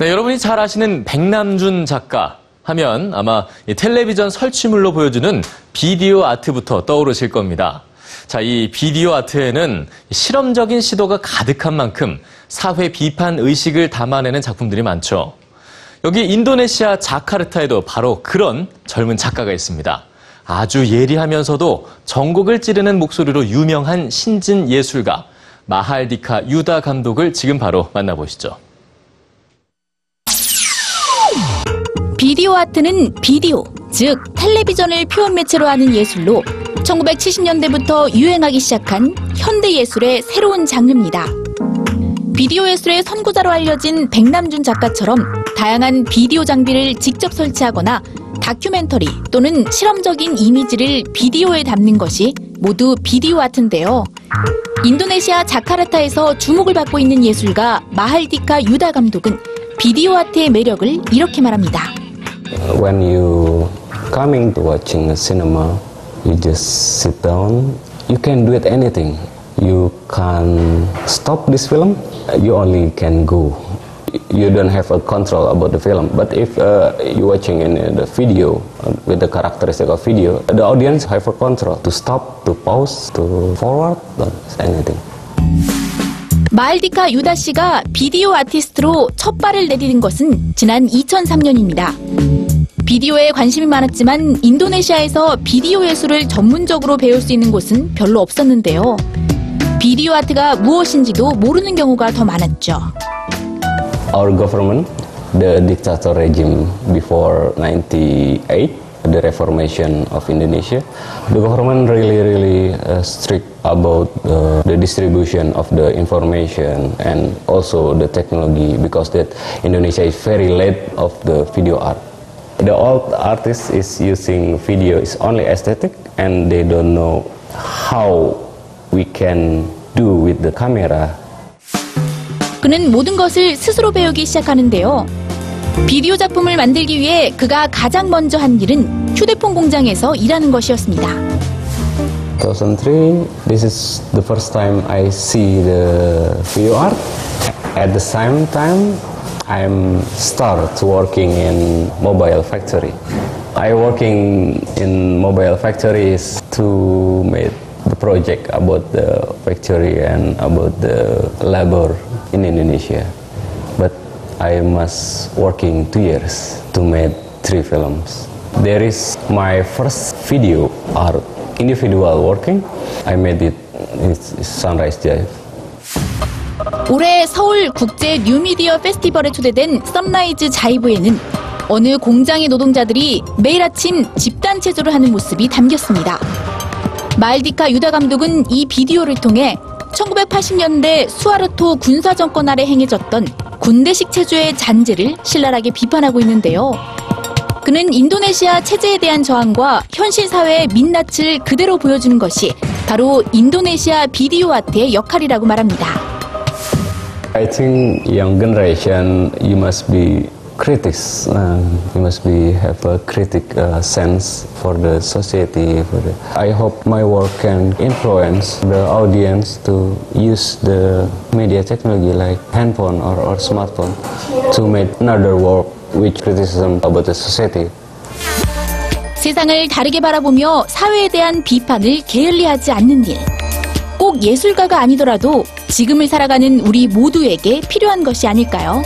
네, 여러분이 잘 아시는 백남준 작가 하면 아마 이 텔레비전 설치물로 보여주는 비디오 아트부터 떠오르실 겁니다. 자, 이 비디오 아트에는 실험적인 시도가 가득한 만큼 사회 비판 의식을 담아내는 작품들이 많죠. 여기 인도네시아 자카르타에도 바로 그런 젊은 작가가 있습니다. 아주 예리하면서도 전곡을 찌르는 목소리로 유명한 신진 예술가 마할디카 유다 감독을 지금 바로 만나보시죠. 비디오 아트는 비디오, 즉 텔레비전을 표현 매체로 하는 예술로 1970년대부터 유행하기 시작한 현대 예술의 새로운 장르입니다. 비디오 예술의 선구자로 알려진 백남준 작가처럼 다양한 비디오 장비를 직접 설치하거나 다큐멘터리 또는 실험적인 이미지를 비디오에 담는 것이 모두 비디오 아트인데요. 인도네시아 자카르타에서 주목을 받고 있는 예술가 마할디카 유다 감독은 비디오 아트의 매력을 이렇게 말합니다. when you coming to watching a cinema you just sit down you can do it anything you can stop this film you only can go you don't have a control about the film but if uh, you're watching in uh, the video uh, with the characteristic of video the audience have a control to stop to pause to forward or anything 마알디카 유다 씨가 비디오 아티스트로 첫 발을 내디딘 것은 지난 2003년입니다. 비디오에 관심이 많았지만 인도네시아에서 비디오 예술을 전문적으로 배울 수 있는 곳은 별로 없었는데요. 비디오 아트가 무엇인지도 모르는 경우가 더 많았죠. our government, the dictator regime before 98, the reformation of Indonesia, the government really, really uh, strict about uh, the distribution of the information and also the technology because that Indonesia is very late of the video art. The old artist is using video is only aesthetic and they don't know how we can do with the camera 그는 모든 것을 스스로 배우기 시작하는데요. 비디오 작품을 만들기 위해 그가 가장 먼저 한 일은 휴대폰 공장에서 일하는 것이었습니다. 2003 this is the first time i see the video art at the same time i'm start working in mobile factory i working in mobile factories to make the project about the factory and about the labor in indonesia but i must working two years to make three films there is my first video art individual working. I made it. It's Sunrise Jive. 올해 서울 국제 뉴미디어 페스티벌에 초대된 선라이즈 자이브에는 어느 공장의 노동자들이 매일 아침 집단 체조를 하는 모습이 담겼습니다. 말디카 유다 감독은 이 비디오를 통해 1980년대 수아르토 군사 정권 아래 행해졌던 군대식 체조의 잔재를 신랄하게 비판하고 있는데요. 그는 인도네시아 체제에 대한 저항과 현실 사회의 민낯을 그대로 보여주는 것이 바로 인도네시아 비디오 아트의 역할이라고 말합니다. I think young generation, you must be critics. Uh, you must be have a critic uh, sense for the society. For the, I hope my work can influence the audience to use the media technology like handphone or, or smartphone to make another work with criticism about the society. 세상을 다르게 바라보며 사회에 대한 비판을 게을리하지 않는 일. 꼭 예술가가 아니더라도 지금을 살아가는 우리 모두에게 필요한 것이 아닐까요?